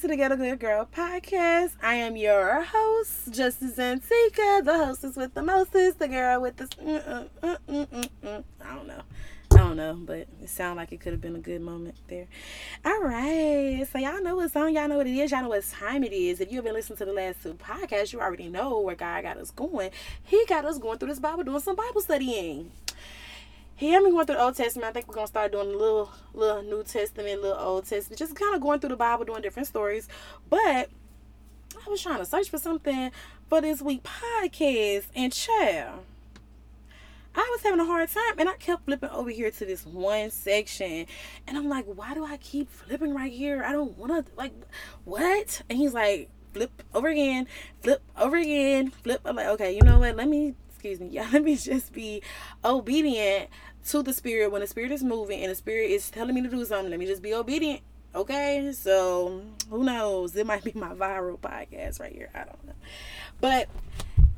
to the Ghetto Good Girl podcast. I am your host, Justice Antica, the hostess with the mostest, the girl with the. Uh, I don't know. I don't know, but it sounded like it could have been a good moment there. All right. So, y'all know what song, y'all know what it is, y'all know what time it is. If you've been listening to the last two podcasts, you already know where God got us going. He got us going through this Bible, doing some Bible studying he had me going through the Old Testament. I think we're gonna start doing a little little New Testament, little Old Testament, just kind of going through the Bible, doing different stories. But I was trying to search for something for this week podcast, and child, I was having a hard time, and I kept flipping over here to this one section, and I'm like, why do I keep flipping right here? I don't want to like what? And he's like, flip over again, flip over again, flip. I'm like, okay, you know what? Let me excuse me, y'all. Let me just be obedient to the spirit when the spirit is moving and the spirit is telling me to do something. Let me just be obedient. Okay, so who knows? It might be my viral podcast right here. I don't know. But,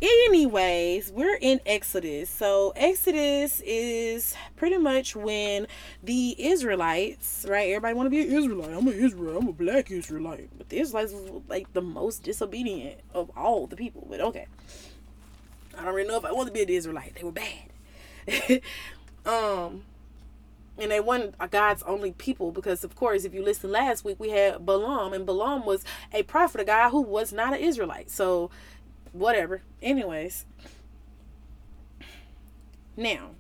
anyways, we're in Exodus. So, Exodus is pretty much when the Israelites, right? Everybody want to be an Israelite. I'm an Israel. I'm a black Israelite. But the Israelites was like the most disobedient of all the people. But okay. I don't really know if I want to be an Israelite. They were bad. Um, and they weren't God's only people because, of course, if you listen last week, we had Balaam, and Balaam was a prophet, a guy who was not an Israelite. So, whatever. Anyways, now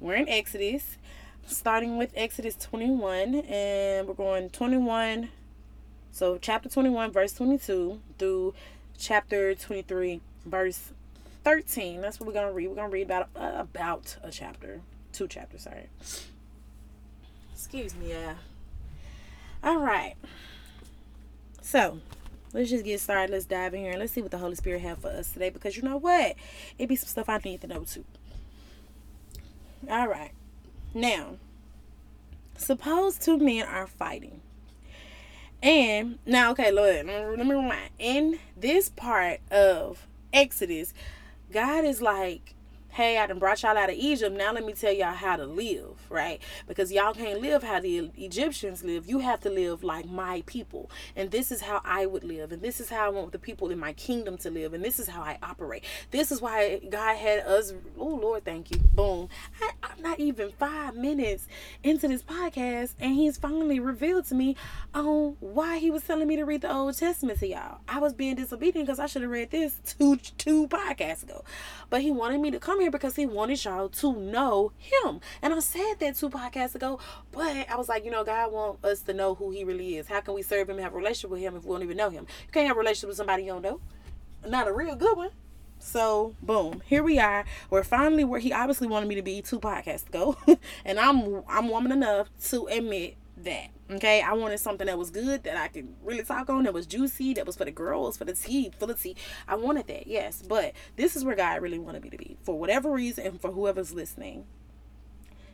we're in Exodus, starting with Exodus 21, and we're going 21. So, chapter 21, verse 22 through chapter 23, verse 13. That's what we're gonna read. We're gonna read about about a chapter two chapters, sorry. Excuse me, yeah. All right. So, let's just get started. Let's dive in here and let's see what the Holy Spirit have for us today because you know what? It be some stuff I need to know too. All right. Now, suppose two men are fighting. And now, okay, Lord, let me remind. In this part of Exodus, God is like hey, I done brought y'all out of Egypt. Now let me tell y'all how to live, right? Because y'all can't live how the Egyptians live. You have to live like my people. And this is how I would live. And this is how I want the people in my kingdom to live. And this is how I operate. This is why God had us. Oh, Lord, thank you. Boom. I, I'm not even five minutes into this podcast. And he's finally revealed to me on why he was telling me to read the Old Testament to y'all. I was being disobedient because I should have read this two, two podcasts ago. But he wanted me to come here because he wanted y'all to know him. And I said that two podcasts ago, but I was like, you know, God wants us to know who he really is. How can we serve him and have a relationship with him if we don't even know him? You can't have a relationship with somebody you don't know. Not a real good one. So boom, here we are. We're finally where he obviously wanted me to be two podcasts ago, and I'm I'm woman enough to admit that. Okay, I wanted something that was good that I could really talk on, that was juicy, that was for the girls, for the tea, full of tea. I wanted that, yes. But this is where God really wanted me to be. For whatever reason, and for whoever's listening.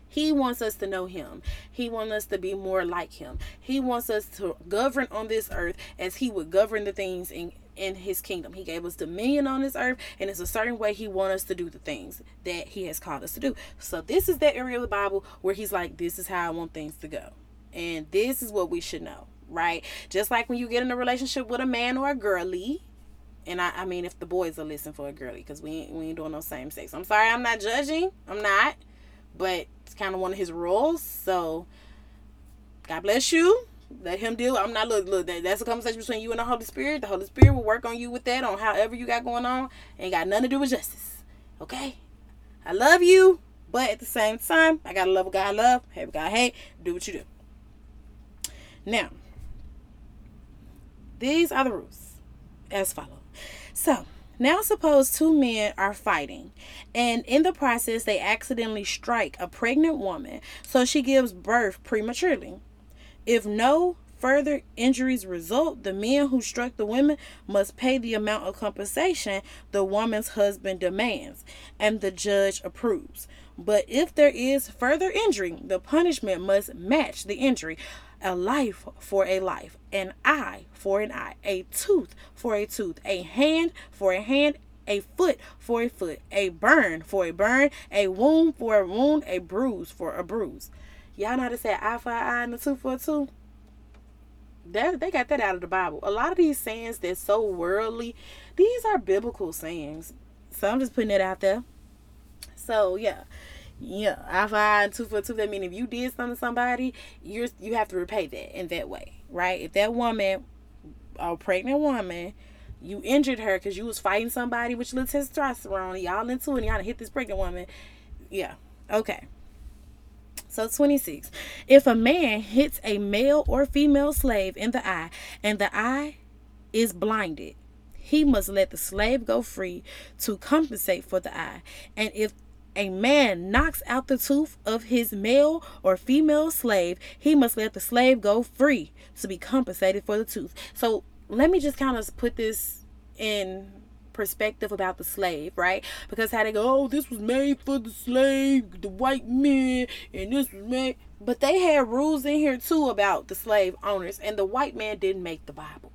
He wants us to know him. He wants us to be more like him. He wants us to govern on this earth as he would govern the things in in his kingdom. He gave us dominion on this earth, and it's a certain way he wants us to do the things that he has called us to do. So this is that area of the Bible where he's like, This is how I want things to go. And this is what we should know, right? Just like when you get in a relationship with a man or a girly, and I, I mean, if the boys are listening for a girly, because we ain't, we ain't doing no same sex. I'm sorry, I'm not judging. I'm not. But it's kind of one of his rules. So, God bless you. Let him deal. I'm not look look. That, that's a conversation between you and the Holy Spirit. The Holy Spirit will work on you with that on however you got going on. Ain't got nothing to do with Justice. Okay. I love you, but at the same time, I gotta love what God love, hate what God hate. Do what you do. Now, these are the rules as follow. So, now suppose two men are fighting, and in the process, they accidentally strike a pregnant woman, so she gives birth prematurely. If no further injuries result, the men who struck the women must pay the amount of compensation the woman's husband demands, and the judge approves. But if there is further injury, the punishment must match the injury a life for a life, an eye for an eye, a tooth for a tooth, a hand for a hand, a foot for a foot, a burn for a burn, a wound for a wound, a bruise for a bruise. Y'all know how to say eye for an eye and a tooth for a tooth? That they got that out of the Bible. A lot of these sayings that's so worldly, these are biblical sayings. So I'm just putting it out there. So yeah. Yeah, I find two for two. That mean if you did something to somebody, you're you have to repay that in that way, right? If that woman, a pregnant woman, you injured her because you was fighting somebody with your testosterone, y'all into it, and y'all hit this pregnant woman. Yeah, okay. So 26. If a man hits a male or female slave in the eye and the eye is blinded, he must let the slave go free to compensate for the eye. And if a man knocks out the tooth of his male or female slave, he must let the slave go free to be compensated for the tooth. So let me just kind of put this in perspective about the slave, right? Because how they go, oh, this was made for the slave, the white men, and this was made. But they had rules in here too about the slave owners, and the white man didn't make the Bible.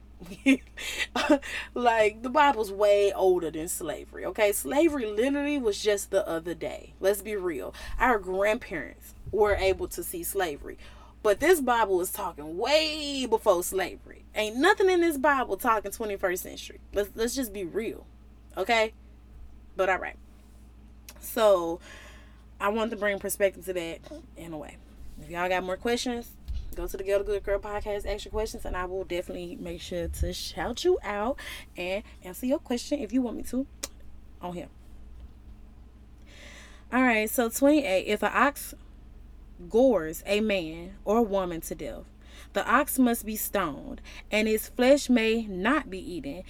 like the Bible's way older than slavery. Okay, slavery literally was just the other day. Let's be real. Our grandparents were able to see slavery, but this Bible is talking way before slavery. Ain't nothing in this Bible talking 21st century. Let's let's just be real. Okay? But all right. So, I want to bring perspective to that in a way. If y'all got more questions, go to the Girl Good Girl podcast, ask your questions, and I will definitely make sure to shout you out and answer your question if you want me to on here. All right, so 28. If an ox gores a man or woman to death, the ox must be stoned, and its flesh may not be eaten,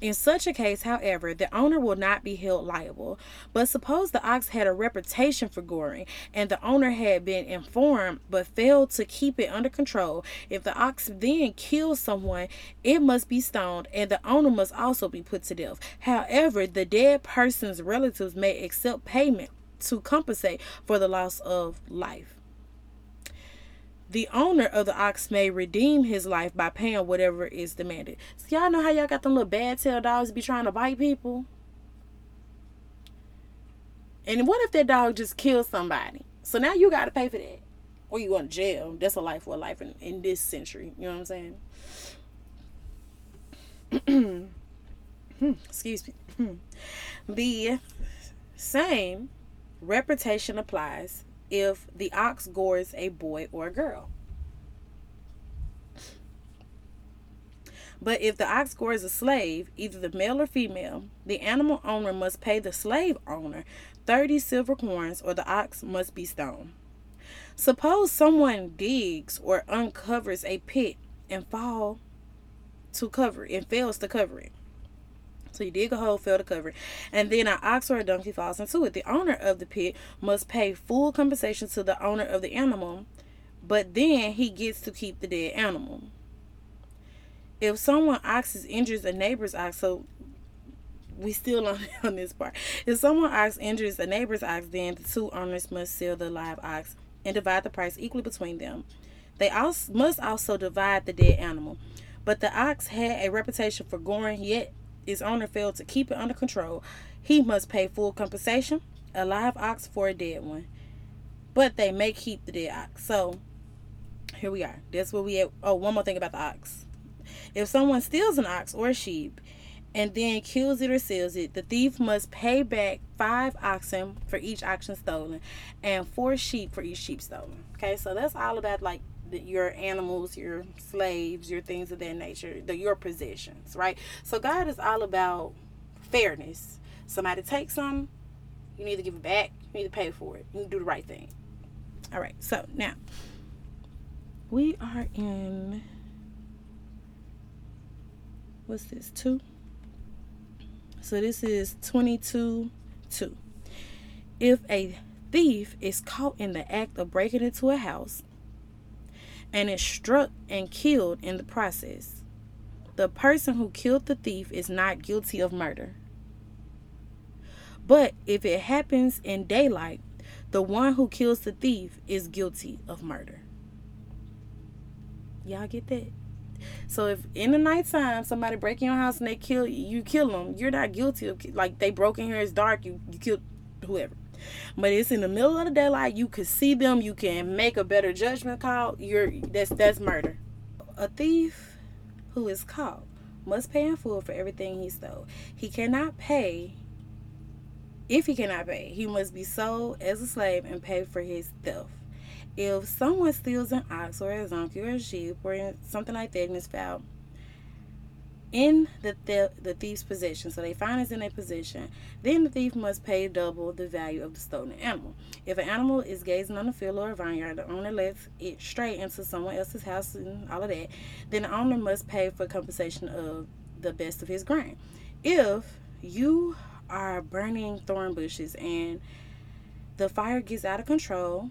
in such a case, however, the owner will not be held liable. But suppose the ox had a reputation for goring and the owner had been informed but failed to keep it under control. If the ox then kills someone, it must be stoned and the owner must also be put to death. However, the dead person's relatives may accept payment to compensate for the loss of life the owner of the ox may redeem his life by paying whatever is demanded. So y'all know how y'all got them little bad tail dogs be trying to bite people? And what if that dog just kills somebody? So now you got to pay for that. Or you going to jail. That's a life for a life in, in this century. You know what I'm saying? Excuse me. the same reputation applies if the ox gores a boy or a girl. But if the ox gores a slave, either the male or female, the animal owner must pay the slave owner 30 silver coins or the ox must be stoned. Suppose someone digs or uncovers a pit and fall to cover and fails to cover it. So you dig a hole, fail to cover it. And then an ox or a donkey falls into it. The owner of the pit must pay full compensation to the owner of the animal, but then he gets to keep the dead animal. If someone oxes injures a neighbor's ox, so we still on, on this part. If someone ox injures a neighbor's ox, then the two owners must sell the live ox and divide the price equally between them. They also must also divide the dead animal. But the ox had a reputation for goring, yet its owner failed to keep it under control, he must pay full compensation, a live ox for a dead one. But they may keep the dead ox. So here we are. That's where we at. Oh, one more thing about the ox. If someone steals an ox or a sheep and then kills it or sells it, the thief must pay back five oxen for each oxen stolen and four sheep for each sheep stolen. Okay, so that's all about like your animals, your slaves, your things of that nature, the, your possessions, right? So God is all about fairness. Somebody takes some, you need to give it back. You need to pay for it. You need to do the right thing. All right. So now we are in what's this two? So this is 22 2. If a thief is caught in the act of breaking into a house and is struck and killed in the process. The person who killed the thief is not guilty of murder. But if it happens in daylight, the one who kills the thief is guilty of murder. Y'all get that? So if in the nighttime somebody break in your house and they kill you, you kill them, you're not guilty of like they broke in here. It's dark. You you killed whoever. But it's in the middle of the daylight. You can see them. You can make a better judgment call. You're that's that's murder. a thief who is caught must pay in full for everything he stole. He cannot pay. If he cannot pay, he must be sold as a slave and pay for his theft. If someone steals an ox or a donkey or a sheep or something like that and is found in the, the, the thief's possession, so they find it's in a possession, then the thief must pay double the value of the stolen animal. If an animal is gazing on a field or a vineyard, the owner lets it stray into someone else's house and all of that, then the owner must pay for compensation of the best of his grain. If you are burning thorn bushes and the fire gets out of control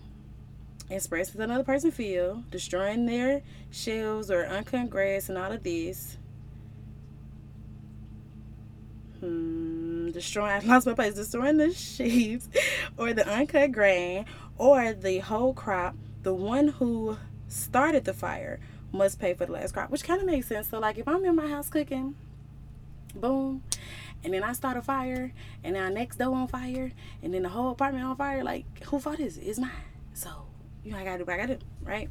and spreads to another person's field, destroying their shelves or uncut grass and all of this, hmm, destroying, I lost my place, destroying the sheaves or the uncut grain or the whole crop, the one who started the fire must pay for the last crop, which kind of makes sense. So, like, if I'm in my house cooking, boom, and then I start a fire, and now next door on fire, and then the whole apartment on fire, like, who fault is it? It's mine. So, you know, I gotta do what I gotta do, right?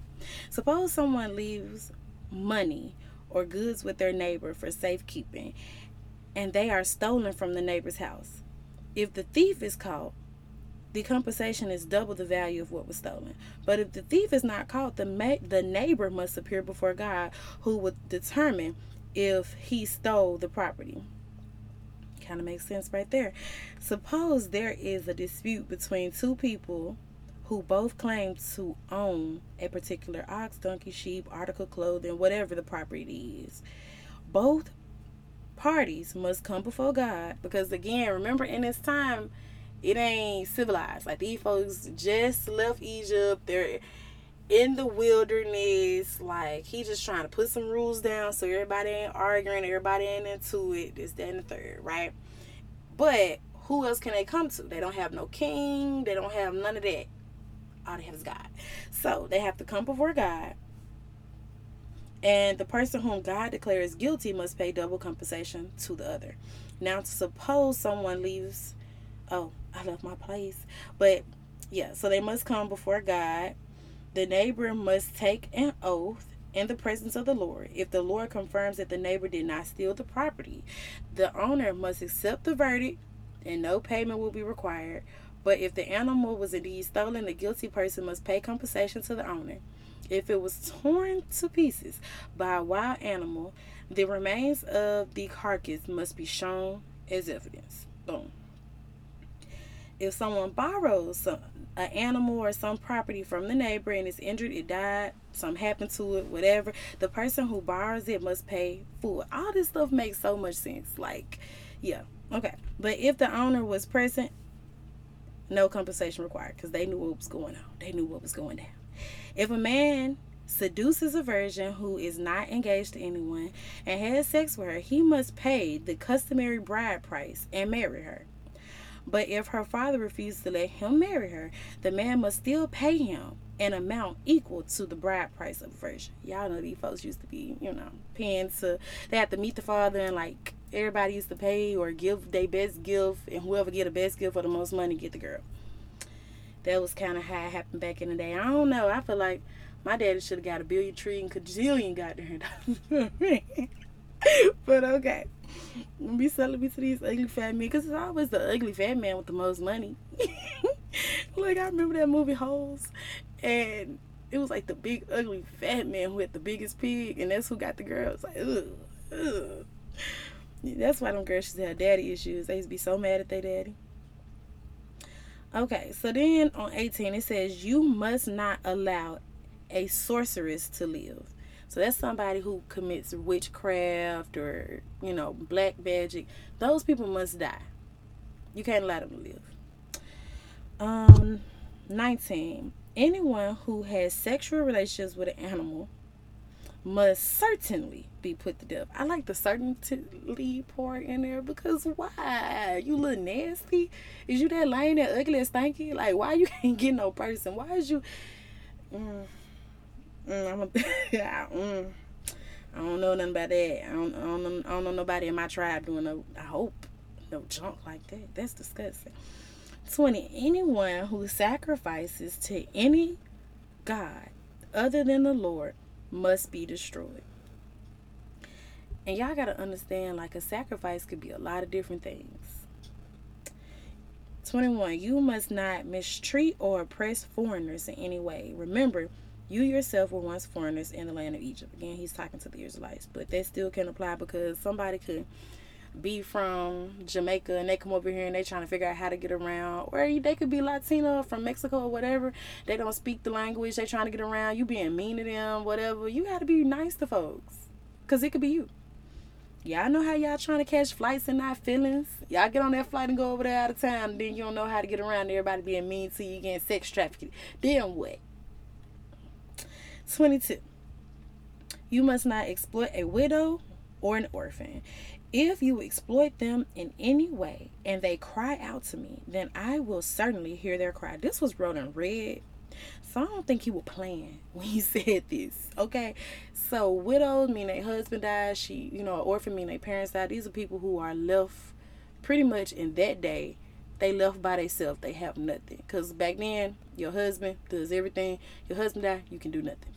Suppose someone leaves money or goods with their neighbor for safekeeping and they are stolen from the neighbor's house. If the thief is caught, the compensation is double the value of what was stolen. But if the thief is not caught, the ma- the neighbor must appear before God, who would determine if he stole the property. Kind of makes sense right there. Suppose there is a dispute between two people who both claim to own a particular ox, donkey, sheep, article, clothing, whatever the property is. Both parties must come before God because again, remember in this time, it ain't civilized. Like these folks just left Egypt. They're in the wilderness. Like he just trying to put some rules down so everybody ain't arguing, everybody ain't into it. This, that, and the third, right? But who else can they come to? They don't have no king. They don't have none of that. All they have is God. So they have to come before God and the person whom God declares guilty must pay double compensation to the other. Now, suppose someone leaves, oh, I left my place. But yeah, so they must come before God. The neighbor must take an oath in the presence of the Lord. If the Lord confirms that the neighbor did not steal the property, the owner must accept the verdict and no payment will be required. But if the animal was indeed stolen, the guilty person must pay compensation to the owner. If it was torn to pieces by a wild animal, the remains of the carcass must be shown as evidence. Boom. If someone borrows some, an animal or some property from the neighbor and is injured, it died, something happened to it, whatever, the person who borrows it must pay full. All this stuff makes so much sense. Like, yeah, okay. But if the owner was present, no compensation required because they knew what was going on. They knew what was going down. If a man seduces a virgin who is not engaged to anyone and has sex with her, he must pay the customary bride price and marry her. But if her father refuses to let him marry her, the man must still pay him an amount equal to the bride price of virgin. Y'all know these folks used to be, you know, paying to they had to meet the father and like everybody used to pay or give their best gift and whoever get the best gift for the most money get the girl that was kind of how it happened back in the day. I don't know. I feel like my daddy should have got a billion trillion gajillion goddamn but okay. Be me to these ugly fat men because it's always the ugly fat man with the most money. like I remember that movie Holes, and it was like the big ugly fat man who had the biggest pig, and that's who got the girls. Like ugh, ugh. That's why them girls to have daddy issues. They used to be so mad at their daddy. Okay, so then on 18 it says you must not allow a sorceress to live. So that's somebody who commits witchcraft or, you know, black magic. Those people must die. You can't allow them to live. Um 19. Anyone who has sexual relations with an animal must certainly be put to death. I like the certainly part in there because why? You look nasty? Is you that lame, that ugly, that stanky? Like, why you can't get no person? Why is you. Mm, mm, I'm a, mm, I don't know nothing about that. I don't, I don't, I don't know nobody in my tribe doing no, I hope, no junk like that. That's disgusting. 20. Anyone who sacrifices to any God other than the Lord must be destroyed. And y'all got to understand like a sacrifice could be a lot of different things. 21. You must not mistreat or oppress foreigners in any way. Remember, you yourself were once foreigners in the land of Egypt. Again, he's talking to the Israelites, but that still can apply because somebody could be from Jamaica and they come over here and they trying to figure out how to get around, or they could be Latino from Mexico or whatever. They don't speak the language. They trying to get around. You being mean to them, whatever. You got to be nice to folks, cause it could be you. Y'all know how y'all trying to catch flights and not feelings. Y'all get on that flight and go over there out of town, then you don't know how to get around. Everybody being mean to you, getting sex trafficked. Then what? 22. You must not exploit a widow or an orphan. If you exploit them in any way and they cry out to me, then I will certainly hear their cry. This was wrote in red. So I don't think he was playing when he said this. Okay. So widows mean their husband died. She, you know, orphan mean their parents died. These are people who are left pretty much in that day. They left by themselves. They have nothing. Cause back then, your husband does everything. Your husband died, you can do nothing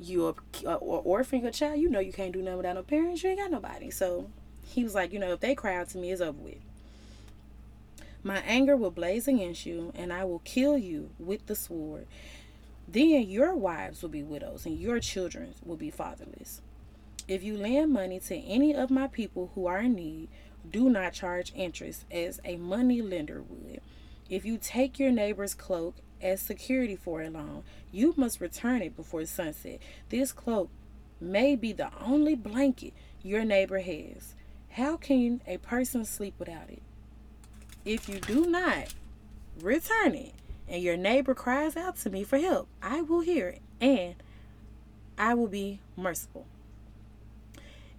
you're uh, or orphan your child, you know you can't do nothing without no parents. You ain't got nobody. So he was like, you know, if they cry out to me, it's over with. My anger will blaze against you, and I will kill you with the sword. Then your wives will be widows, and your children will be fatherless. If you lend money to any of my people who are in need, do not charge interest as a money lender would. If you take your neighbor's cloak as security for a loan, you must return it before sunset. This cloak may be the only blanket your neighbor has. How can a person sleep without it? If you do not return it and your neighbor cries out to me for help, I will hear it and I will be merciful.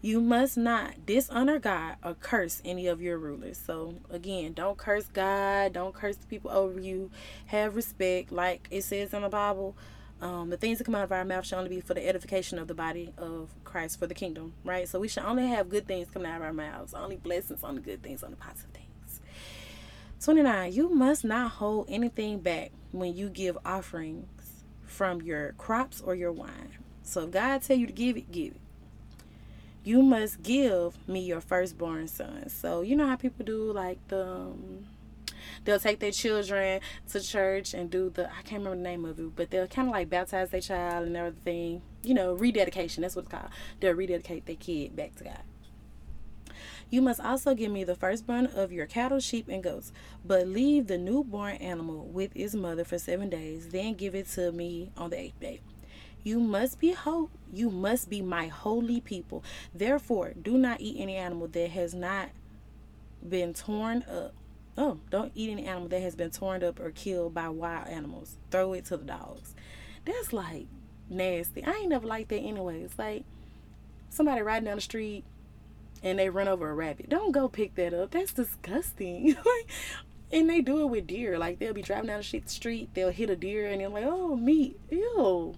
You must not dishonor God or curse any of your rulers. So, again, don't curse God. Don't curse the people over you. Have respect. Like it says in the Bible, um, the things that come out of our mouth should only be for the edification of the body of Christ for the kingdom, right? So, we should only have good things coming out of our mouths. Only blessings, only good things, only positive things. 29. You must not hold anything back when you give offerings from your crops or your wine. So, if God tell you to give it, give it you must give me your firstborn son. So you know how people do like the um, they'll take their children to church and do the I can't remember the name of it, but they'll kind of like baptize their child and everything. You know, rededication. That's what it's called. They'll rededicate their kid back to God. You must also give me the firstborn of your cattle, sheep, and goats, but leave the newborn animal with its mother for seven days. Then give it to me on the eighth day. You must be ho- you must be my holy people. Therefore, do not eat any animal that has not been torn up. Oh, don't eat any animal that has been torn up or killed by wild animals. Throw it to the dogs. That's like nasty. I ain't never liked that anyway. It's like somebody riding down the street and they run over a rabbit. Don't go pick that up. That's disgusting. and they do it with deer. Like they'll be driving down the street, they'll hit a deer, and they're like, "Oh, meat, ew."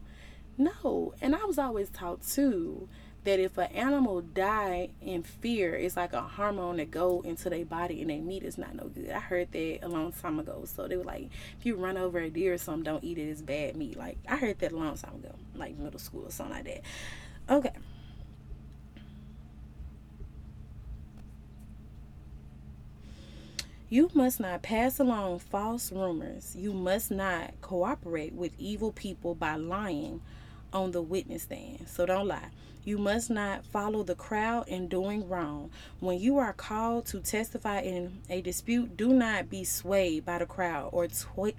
No. And I was always taught too that if an animal die in fear, it's like a hormone that go into their body and their meat is not no good. I heard that a long time ago. So they were like, if you run over a deer or something, don't eat it. It's bad meat. Like I heard that a long time ago, like middle school or something like that. Okay. You must not pass along false rumors. You must not cooperate with evil people by lying on the witness stand. So don't lie. You must not follow the crowd in doing wrong. When you are called to testify in a dispute, do not be swayed by the crowd or twi-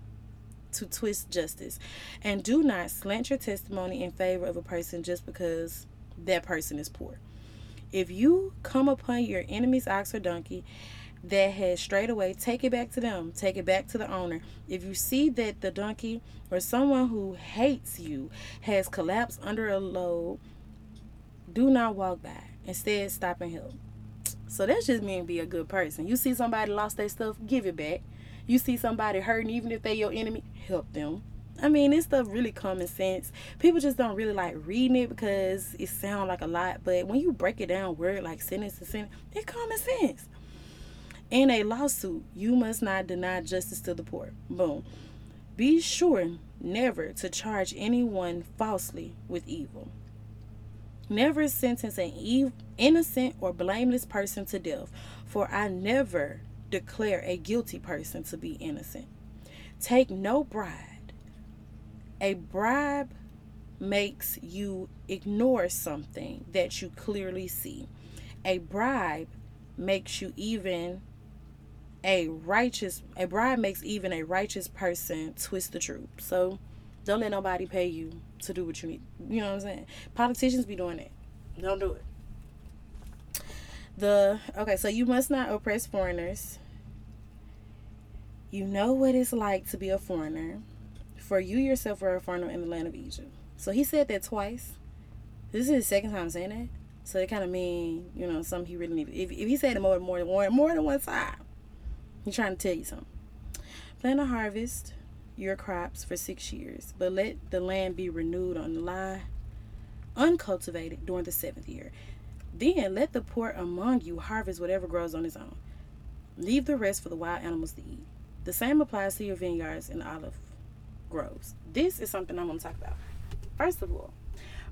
to twist justice. And do not slant your testimony in favor of a person just because that person is poor. If you come upon your enemy's ox or donkey that has strayed away, take it back to them. Take it back to the owner. If you see that the donkey or someone who hates you has collapsed under a load, do not walk by. Instead, stop and help. So that's just mean be a good person. You see somebody lost their stuff, give it back. You see somebody hurting, even if they're your enemy, help them. I mean, this stuff really common sense. People just don't really like reading it because it sounds like a lot. But when you break it down word like sentence to sentence, it's common sense. In a lawsuit, you must not deny justice to the poor. Boom. Be sure never to charge anyone falsely with evil. Never sentence an ev- innocent or blameless person to death, for I never declare a guilty person to be innocent. Take no bribe. A bribe makes you ignore something that you clearly see. A bribe makes you even a righteous a bribe makes even a righteous person twist the truth. So don't let nobody pay you to do what you need. You know what I'm saying? Politicians be doing it. Don't do it. The okay, so you must not oppress foreigners. You know what it's like to be a foreigner, for you yourself were a foreigner in the land of Egypt. So he said that twice. This is his second time saying it. So it kind of mean, you know, something he really needed. If, if he said it more, more one, more than one time, he's trying to tell you something. Plan a harvest your crops for six years, but let the land be renewed on the lie, uncultivated during the seventh year. Then let the poor among you harvest whatever grows on his own. Leave the rest for the wild animals to eat. The same applies to your vineyards and olive groves. This is something I'm going to talk about. First of all,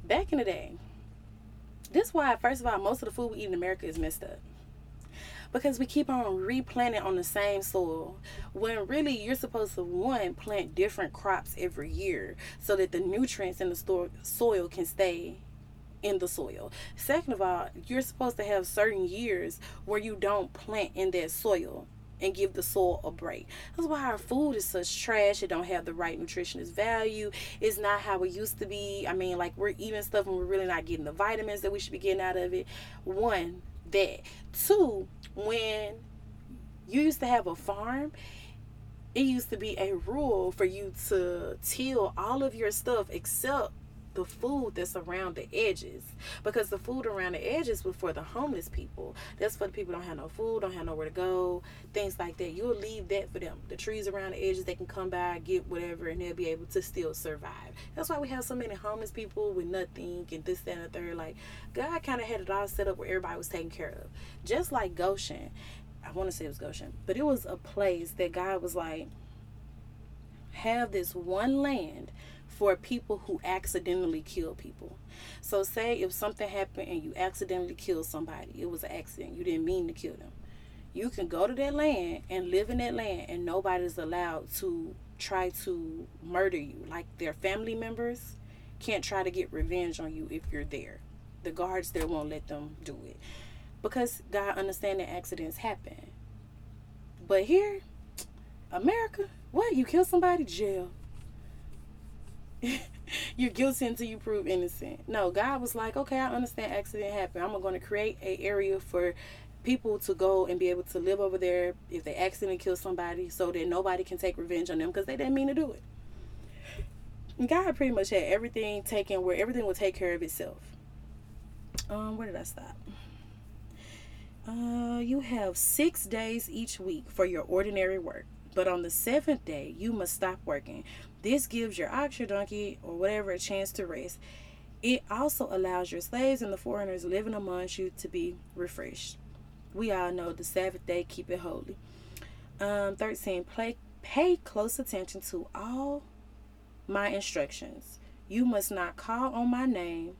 back in the day, this is why, first of all, most of the food we eat in America is messed up. Because we keep on replanting on the same soil when really you're supposed to, one, plant different crops every year so that the nutrients in the soil can stay in the soil. Second of all, you're supposed to have certain years where you don't plant in that soil and give the soil a break. That's why our food is such trash. It don't have the right nutritionist value. It's not how it used to be. I mean, like we're eating stuff and we're really not getting the vitamins that we should be getting out of it. One, that. Two, when you used to have a farm, it used to be a rule for you to till all of your stuff except the food that's around the edges. Because the food around the edges was for the homeless people. That's for the people don't have no food don't have nowhere to go things like that. You'll leave that for them. The trees around the edges they can come by get whatever and they'll be able to still survive. That's why we have so many homeless people with nothing and this that and the third. Like god kind of had it all set up where everybody was taken care of. Just like Goshen. I want to say it was Goshen but it was a place that god was like have this one land for people who accidentally kill people. So, say if something happened and you accidentally killed somebody, it was an accident, you didn't mean to kill them. You can go to that land and live in that land, and nobody's allowed to try to murder you. Like their family members can't try to get revenge on you if you're there. The guards there won't let them do it because God understand that accidents happen. But here, America, what you kill somebody, jail. you're guilty until you prove innocent. No, God was like, okay, I understand accident happened. I'm going to create a area for people to go and be able to live over there if they accidentally kill somebody so that nobody can take revenge on them because they didn't mean to do it. God pretty much had everything taken where everything would take care of itself. Um, where did I stop? Uh, you have six days each week for your ordinary work, but on the seventh day you must stop working this gives your ox, your donkey, or whatever a chance to rest. It also allows your slaves and the foreigners living amongst you to be refreshed. We all know the Sabbath day, keep it holy. Um, 13. Play, pay close attention to all my instructions. You must not call on my name.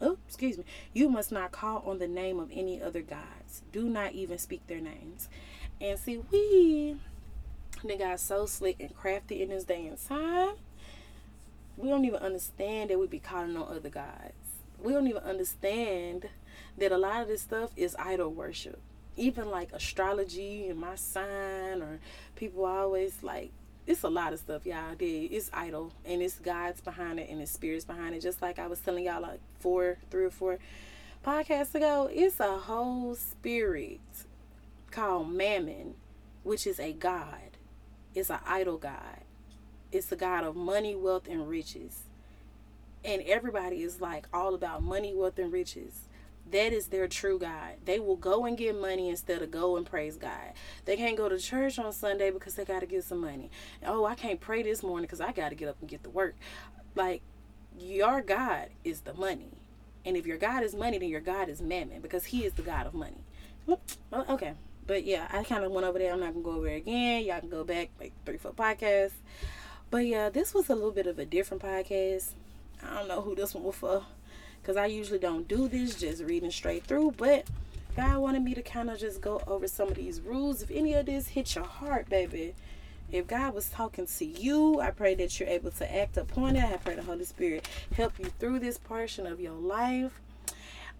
Oh, excuse me. You must not call on the name of any other gods. Do not even speak their names. And see, we they got so slick and crafty in this day and time. We don't even understand that we be calling on other gods. We don't even understand that a lot of this stuff is idol worship. Even like astrology and my sign, or people always like it's a lot of stuff, y'all. It's idol and it's gods behind it and it's spirits behind it. Just like I was telling y'all like four, three or four podcasts ago, it's a whole spirit called Mammon, which is a god is an idol god. It's a god of money, wealth, and riches. And everybody is like all about money, wealth, and riches. That is their true God. They will go and get money instead of go and praise God. They can't go to church on Sunday because they got to get some money. Oh, I can't pray this morning because I got to get up and get to work. Like, your God is the money. And if your God is money, then your God is mammon because he is the God of money. Oh, okay but yeah, I kind of went over there. I'm not gonna go over there again. Y'all can go back like three foot podcast. But yeah, this was a little bit of a different podcast. I don't know who this one was for because I usually don't do this, just reading straight through. But God wanted me to kind of just go over some of these rules. If any of this hit your heart, baby, if God was talking to you, I pray that you're able to act upon it. I pray the Holy Spirit help you through this portion of your life.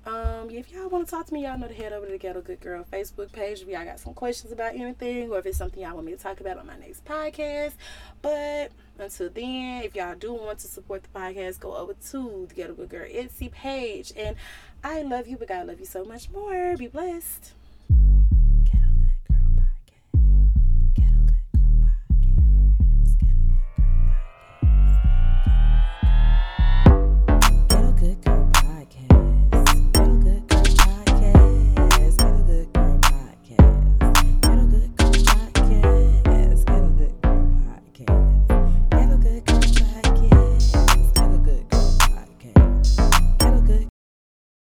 Um, if y'all want to talk to me, y'all know to head over to the Ghetto Good Girl Facebook page if y'all got some questions about anything or if it's something y'all want me to talk about on my next podcast. But until then, if y'all do want to support the podcast, go over to the Ghetto Good Girl Etsy page. And I love you, but God love you so much more. Be blessed.